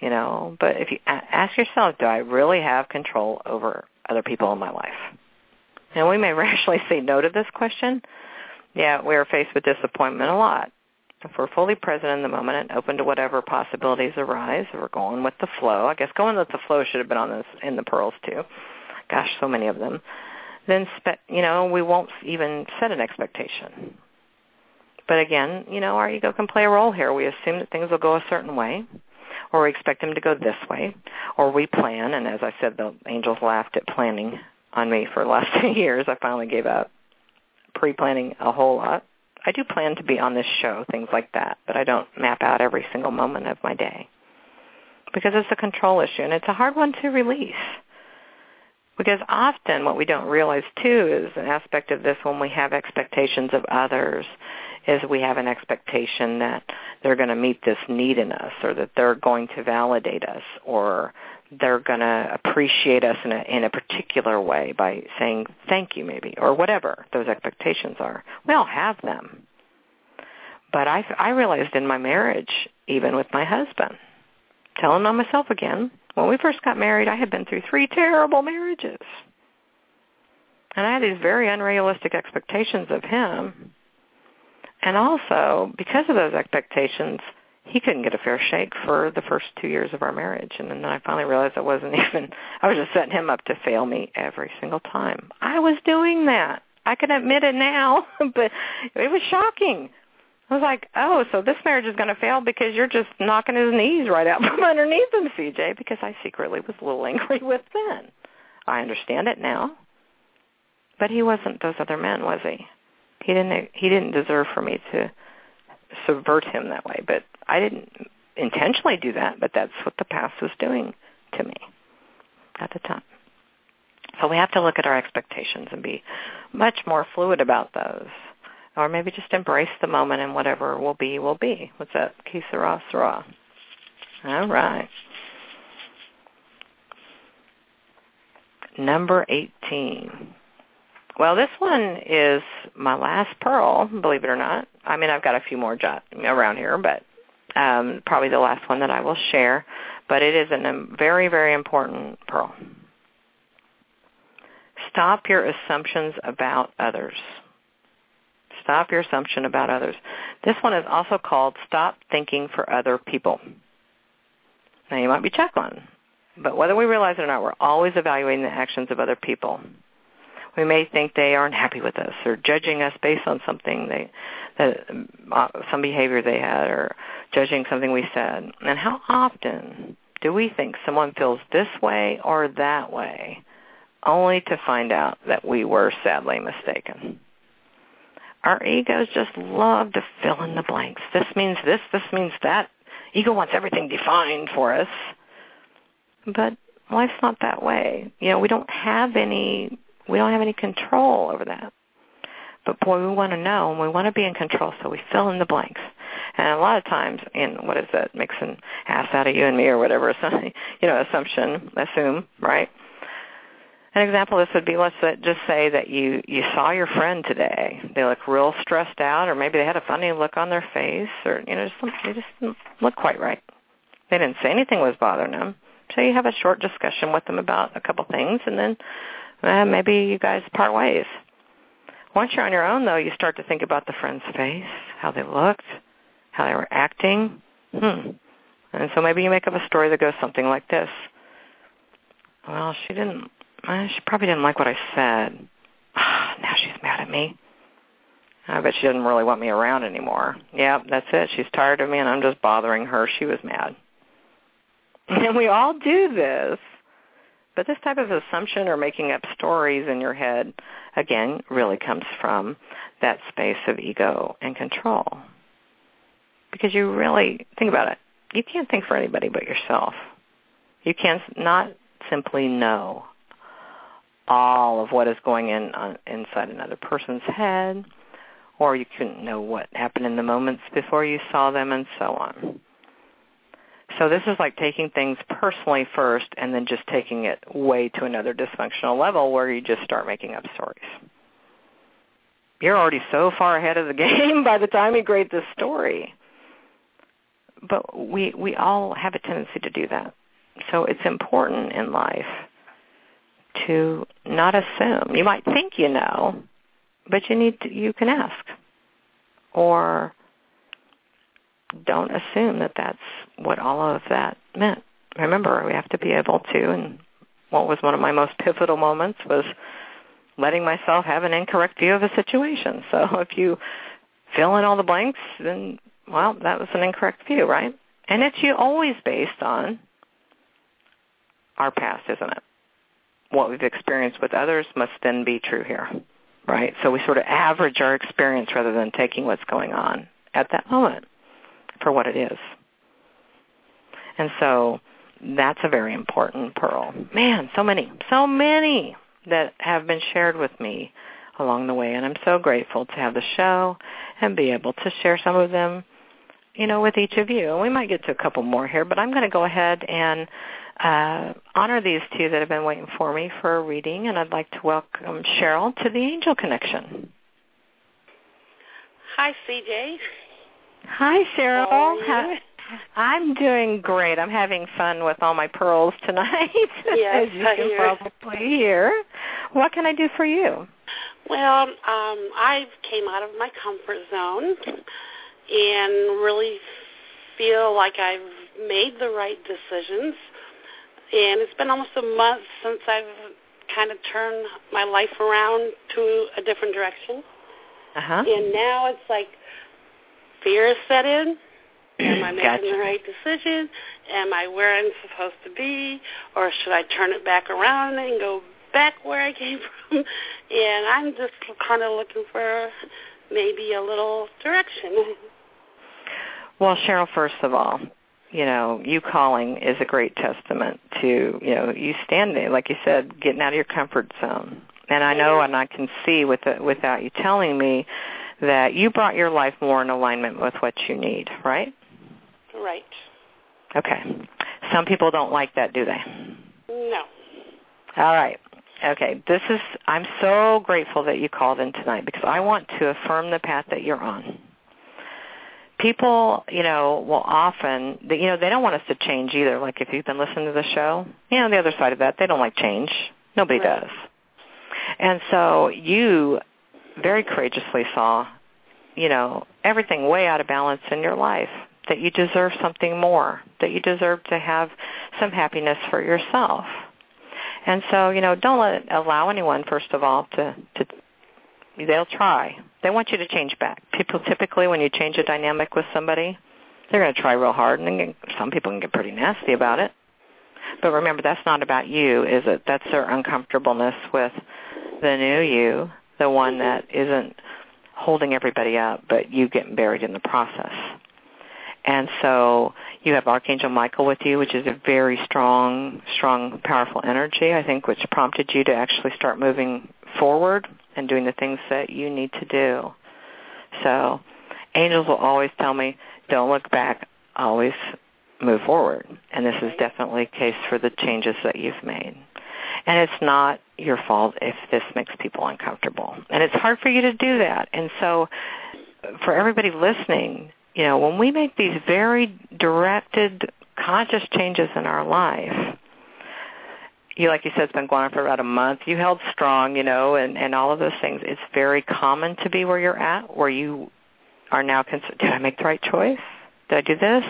you know, but if you ask yourself, do I really have control over other people in my life? And we may rationally say no to this question. Yeah, we are faced with disappointment a lot. If we're fully present in the moment and open to whatever possibilities arise, we're going with the flow. I guess going with the flow should have been on this in the pearls too. Gosh, so many of them. Then, spe- you know, we won't even set an expectation. But again, you know, our ego can play a role here. We assume that things will go a certain way, or we expect them to go this way, or we plan. And as I said, the angels laughed at planning on me for the last two years. I finally gave up pre-planning a whole lot. I do plan to be on this show, things like that, but I don't map out every single moment of my day because it's a control issue and it's a hard one to release. Because often what we don't realize too is an aspect of this when we have expectations of others is we have an expectation that they're going to meet this need in us or that they're going to validate us or they're going to appreciate us in a in a particular way by saying thank you maybe or whatever those expectations are. We all have them. But I I realized in my marriage even with my husband telling on myself again when we first got married I had been through three terrible marriages. And I had these very unrealistic expectations of him and also, because of those expectations, he couldn't get a fair shake for the first two years of our marriage. And then I finally realized I wasn't even, I was just setting him up to fail me every single time. I was doing that. I can admit it now, but it was shocking. I was like, oh, so this marriage is going to fail because you're just knocking his knees right out from underneath him, CJ, because I secretly was a little angry with Ben. I understand it now. But he wasn't those other men, was he? He didn't he didn't deserve for me to subvert him that way, but I didn't intentionally do that, but that's what the past was doing to me at the time. So we have to look at our expectations and be much more fluid about those. Or maybe just embrace the moment and whatever will be, will be. What's? Que sera, sera. All right. Number 18. Well, this one is my last pearl, believe it or not. I mean, I've got a few more jot around here, but um, probably the last one that I will share. But it is a very, very important pearl. Stop your assumptions about others. Stop your assumption about others. This one is also called Stop Thinking for Other People. Now, you might be chuckling, but whether we realize it or not, we're always evaluating the actions of other people we may think they aren't happy with us or judging us based on something they that uh, some behavior they had or judging something we said. And how often do we think someone feels this way or that way only to find out that we were sadly mistaken? Our egos just love to fill in the blanks. This means this, this means that. Ego wants everything defined for us. But life's not that way. You know, we don't have any we don't have any control over that. But boy, we want to know and we want to be in control, so we fill in the blanks. And a lot of times, in what is that, makes an ass out of you and me or whatever, you know, assumption, assume, right? An example of this would be, let's just say that you you saw your friend today. They look real stressed out, or maybe they had a funny look on their face, or you know, just, they just didn't look quite right. They didn't say anything was bothering them. So you have a short discussion with them about a couple things, and then eh, maybe you guys part ways. Once you're on your own, though, you start to think about the friend's face, how they looked, how they were acting. Hmm. And so maybe you make up a story that goes something like this. Well, she didn't, eh, she probably didn't like what I said. now she's mad at me. I bet she doesn't really want me around anymore. Yeah, that's it. She's tired of me and I'm just bothering her. She was mad. And we all do this. But this type of assumption or making up stories in your head, again, really comes from that space of ego and control. Because you really, think about it, you can't think for anybody but yourself. You can't not simply know all of what is going in on, inside another person's head, or you couldn't know what happened in the moments before you saw them, and so on. So this is like taking things personally first and then just taking it way to another dysfunctional level where you just start making up stories. You're already so far ahead of the game by the time you create this story. But we we all have a tendency to do that. So it's important in life to not assume. You might think you know, but you need to, you can ask. Or don't assume that that's what all of that meant. Remember, we have to be able to, and what was one of my most pivotal moments was letting myself have an incorrect view of a situation. So if you fill in all the blanks, then, well, that was an incorrect view, right? And it's you always based on our past, isn't it? What we've experienced with others must then be true here, right? So we sort of average our experience rather than taking what's going on at that moment for what it is. And so that's a very important pearl. Man, so many, so many that have been shared with me along the way. And I'm so grateful to have the show and be able to share some of them, you know, with each of you. And we might get to a couple more here, but I'm going to go ahead and uh, honor these two that have been waiting for me for a reading. And I'd like to welcome Cheryl to the Angel Connection.
Hi, CJ.
Hi, Cheryl.
How?
I'm doing great. I'm having fun with all my pearls tonight,
yes,
as you
I
can
hear.
probably hear. What can I do for you?
Well, um, I came out of my comfort zone and really feel like I've made the right decisions. And it's been almost a month since I've kind of turned my life around to a different direction.
Uh-huh.
And now it's like fear is set in. Am I making
Gotcha.
the right decision? Am I where I'm supposed to be? Or should I turn it back around and go back where I came from? And I'm just kind of looking for maybe a little direction.
Well, Cheryl, first of all, you know, you calling is a great testament to, you know, you standing, like you said, getting out of your comfort zone. And I know and I can see with the, without you telling me that you brought your life more in alignment with what you need, right?
Right.
Okay. Some people don't like that, do they?
No.
All right. Okay. This is I'm so grateful that you called in tonight because I want to affirm the path that you're on. People, you know, will often, you know, they don't want us to change either. Like if you've been listening to the show, you know, the other side of that, they don't like change. Nobody
Right.
does. And so you very courageously saw, you know, everything way out of balance in your life, that you deserve something more, that you deserve to have some happiness for yourself. And so, you know, don't let allow anyone first of all to to they'll try. They want you to change back. People typically when you change a dynamic with somebody, they're going to try real hard and then some people can get pretty nasty about it. But remember that's not about you, is it? That's their uncomfortableness with the new you, the one that isn't holding everybody up, but you getting buried in the process. And so you have Archangel Michael with you, which is a very strong, strong, powerful energy, I think, which prompted you to actually start moving forward and doing the things that you need to do. So angels will always tell me, don't look back, always move forward. And this is definitely a case for the changes that you've made. And it's not your fault if this makes people uncomfortable. And it's hard for you to do that. And so for everybody listening, you know, when we make these very directed, conscious changes in our life, you like you said, it's been going on for about a month. You held strong, you know, and and all of those things. It's very common to be where you're at, where you are now. Cons- Did I make the right choice? Did I do this?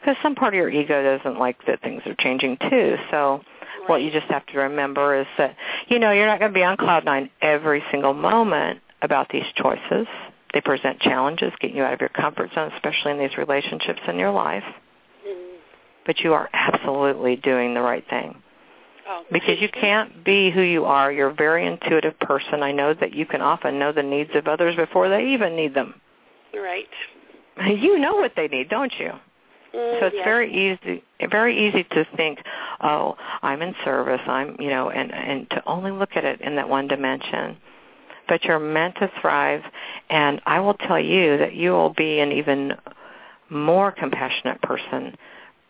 Because some part of your ego doesn't like that things are changing too. So what you just have to remember is that you know you're not going to be on cloud nine every single moment about these choices. They present challenges, getting you out of your comfort zone, especially in these relationships in your life.
Mm.
But you are absolutely doing the right thing
Oh,
because you can't be who you are. You're a very intuitive person. I know that you can often know the needs of others before they even need them.
Right.
You know what they need, don't you?
Mm,
So it's very easy very easy to think, oh, I'm in service, I'm, you know, and and to only look at it in that one dimension. But you're meant to thrive, and I will tell you that you will be an even more compassionate person,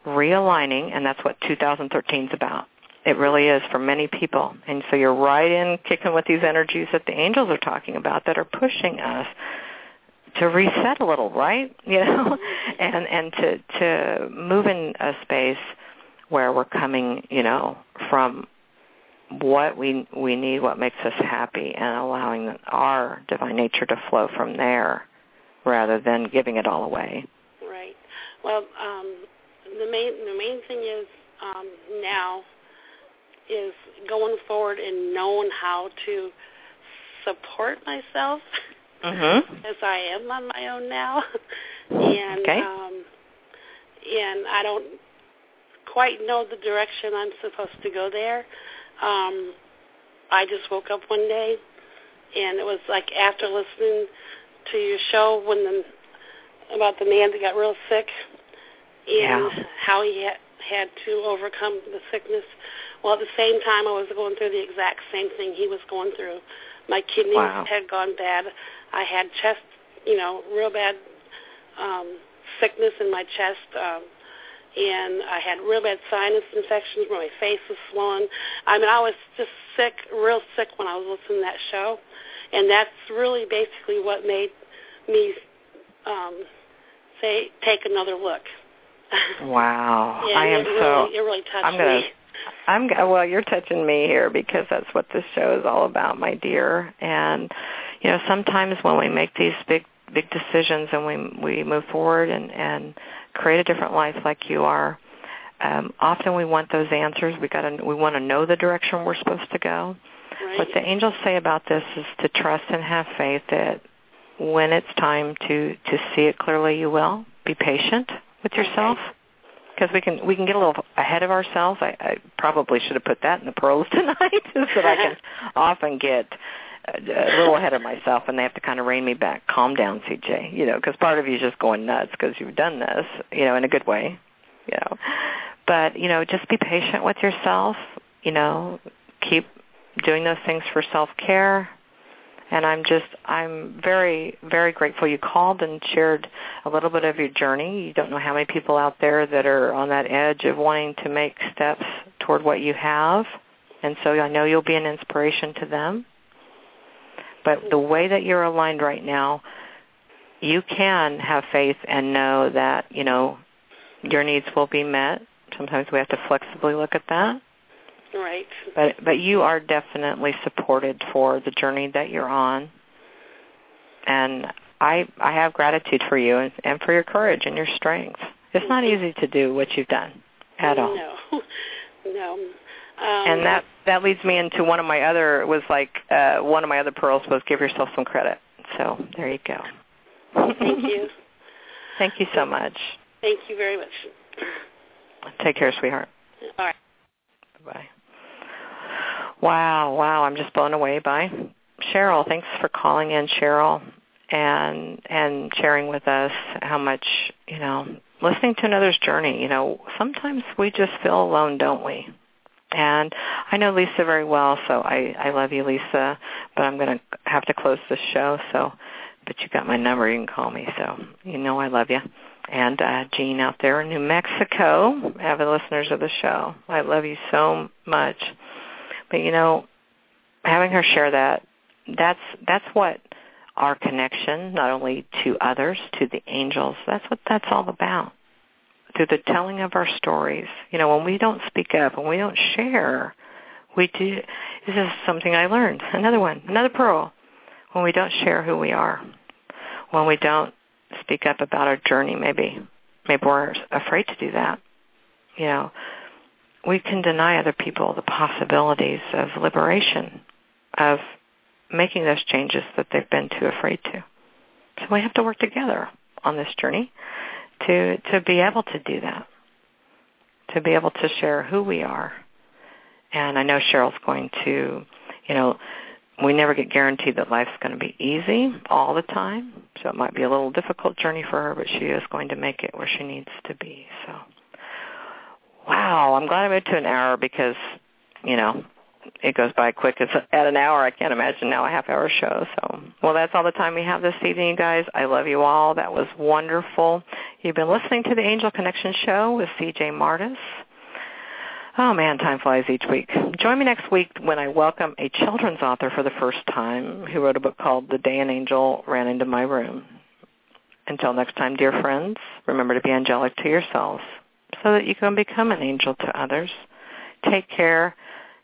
realigning, and that's what 2013 is about. It really is for many people. And so you're right in kicking with these energies that the angels are talking about that are pushing us to reset a little, right? You know, and and to to move in a space where we're coming, you know, from what we we need, what makes us happy, and allowing our divine nature to flow from there, rather than giving it all away.
Right. Well, um, the main the main thing is um, now is going forward and knowing how to support myself
mm-hmm.
as I am on my own now, and
okay.
um, and I don't quite know the direction I'm supposed to go there. Um, I just woke up one day, and it was like after listening to your show when the about the man that got real sick and
yeah.
how he had, had to overcome the sickness. Well, at the same time, I was going through the exact same thing he was going through. My kidneys
wow.
had gone bad. I had chest, you know, real bad um, sickness in my chest, um, and I had real bad sinus infections. Where my face was swollen. I mean, I was just sick, real sick when I was listening to that show, and that's really basically what made me um, say take another look.
Wow,
yeah,
I am
it really,
so.
It really touched
I'm gonna,
me.
I'm well. You're touching me here because that's what this show is all about, my dear. And you know, sometimes when we make these big big decisions and we we move forward and and create a different life like you are, um, often we want those answers. We got to we want to know the direction we're supposed to go.
Right.
What the angels say about this is to trust and have faith that when it's time to to see it clearly, you will. Be patient with yourself.
Okay
because we can we can get a little ahead of ourselves. I, I probably should have put that in the pearls tonight, so that I can often get a, little ahead of myself, and they have to kind of rein me back. Calm down, CJ. You know, because part of you is just going nuts because you've done this, you know, in a good way. You know, but you know, just be patient with yourself. You know, keep doing those things for self care and I'm just I'm very very grateful you called and shared a little bit of your journey. You don't know how many people out there that are on that edge of wanting to make steps toward what you have, and so I know you'll be an inspiration to them. But the way that you're aligned right now, you can have faith and know that you know your needs will be met. Sometimes we have to flexibly look at that
Right.
But but you are definitely supported for the journey that you're on. And I I have gratitude for you and, and for your courage and your strength. It's not easy to do what you've done at all.
No. no. Um,
and that that leads me into one of my other was like uh one of my other pearls was give yourself some credit. So there you go.
Thank you.
Thank you so much.
Thank you very much.
Take care, sweetheart.
All right.
Bye. Wow, wow, I'm just blown away by Cheryl. Thanks for calling in, Cheryl, and and sharing with us how much, you know, listening to another's journey, you know, sometimes we just feel alone, don't we? And I know Lisa very well, so I I love you, Lisa, but I'm going to have to close the show, so but you got my number, you can call me, so you know I love you. And uh Jean out there in New Mexico, avid listeners of the show. I love you so much. But you know, having her share that, that's that's what our connection, not only to others, to the angels, that's what that's all about. Through the telling of our stories. You know, when we don't speak up, when we don't share, we do this is something I learned. Another one, another pearl. When we don't share who we are. When we don't speak up about our journey maybe. Maybe we're afraid to do that. You know, we can deny other people the possibilities of liberation, of making those changes that they've been too afraid to. So we have to work together on this journey to to be able to do that, to be able to share who we are. And I know Cheryl's going to, you know, we never get guaranteed that life's going to be easy all the time. So it might be a little difficult journey for her, but she is going to make it where she needs to be. So wow, I'm glad I moved to an hour because, you know, it goes by quick. It's at an hour. I can't imagine now a half hour show. So, well, that's all the time we have this evening, guys. I love you all. That was wonderful. You've been listening to the Angel Connection Show with C.J. Martes. Oh man, time flies each week. Join me next week when I welcome a children's author for the first time who wrote a book called The Day an Angel Ran Into My Room. Until next time, dear friends, remember to be angelic to yourselves so that you can become an angel to others. Take care.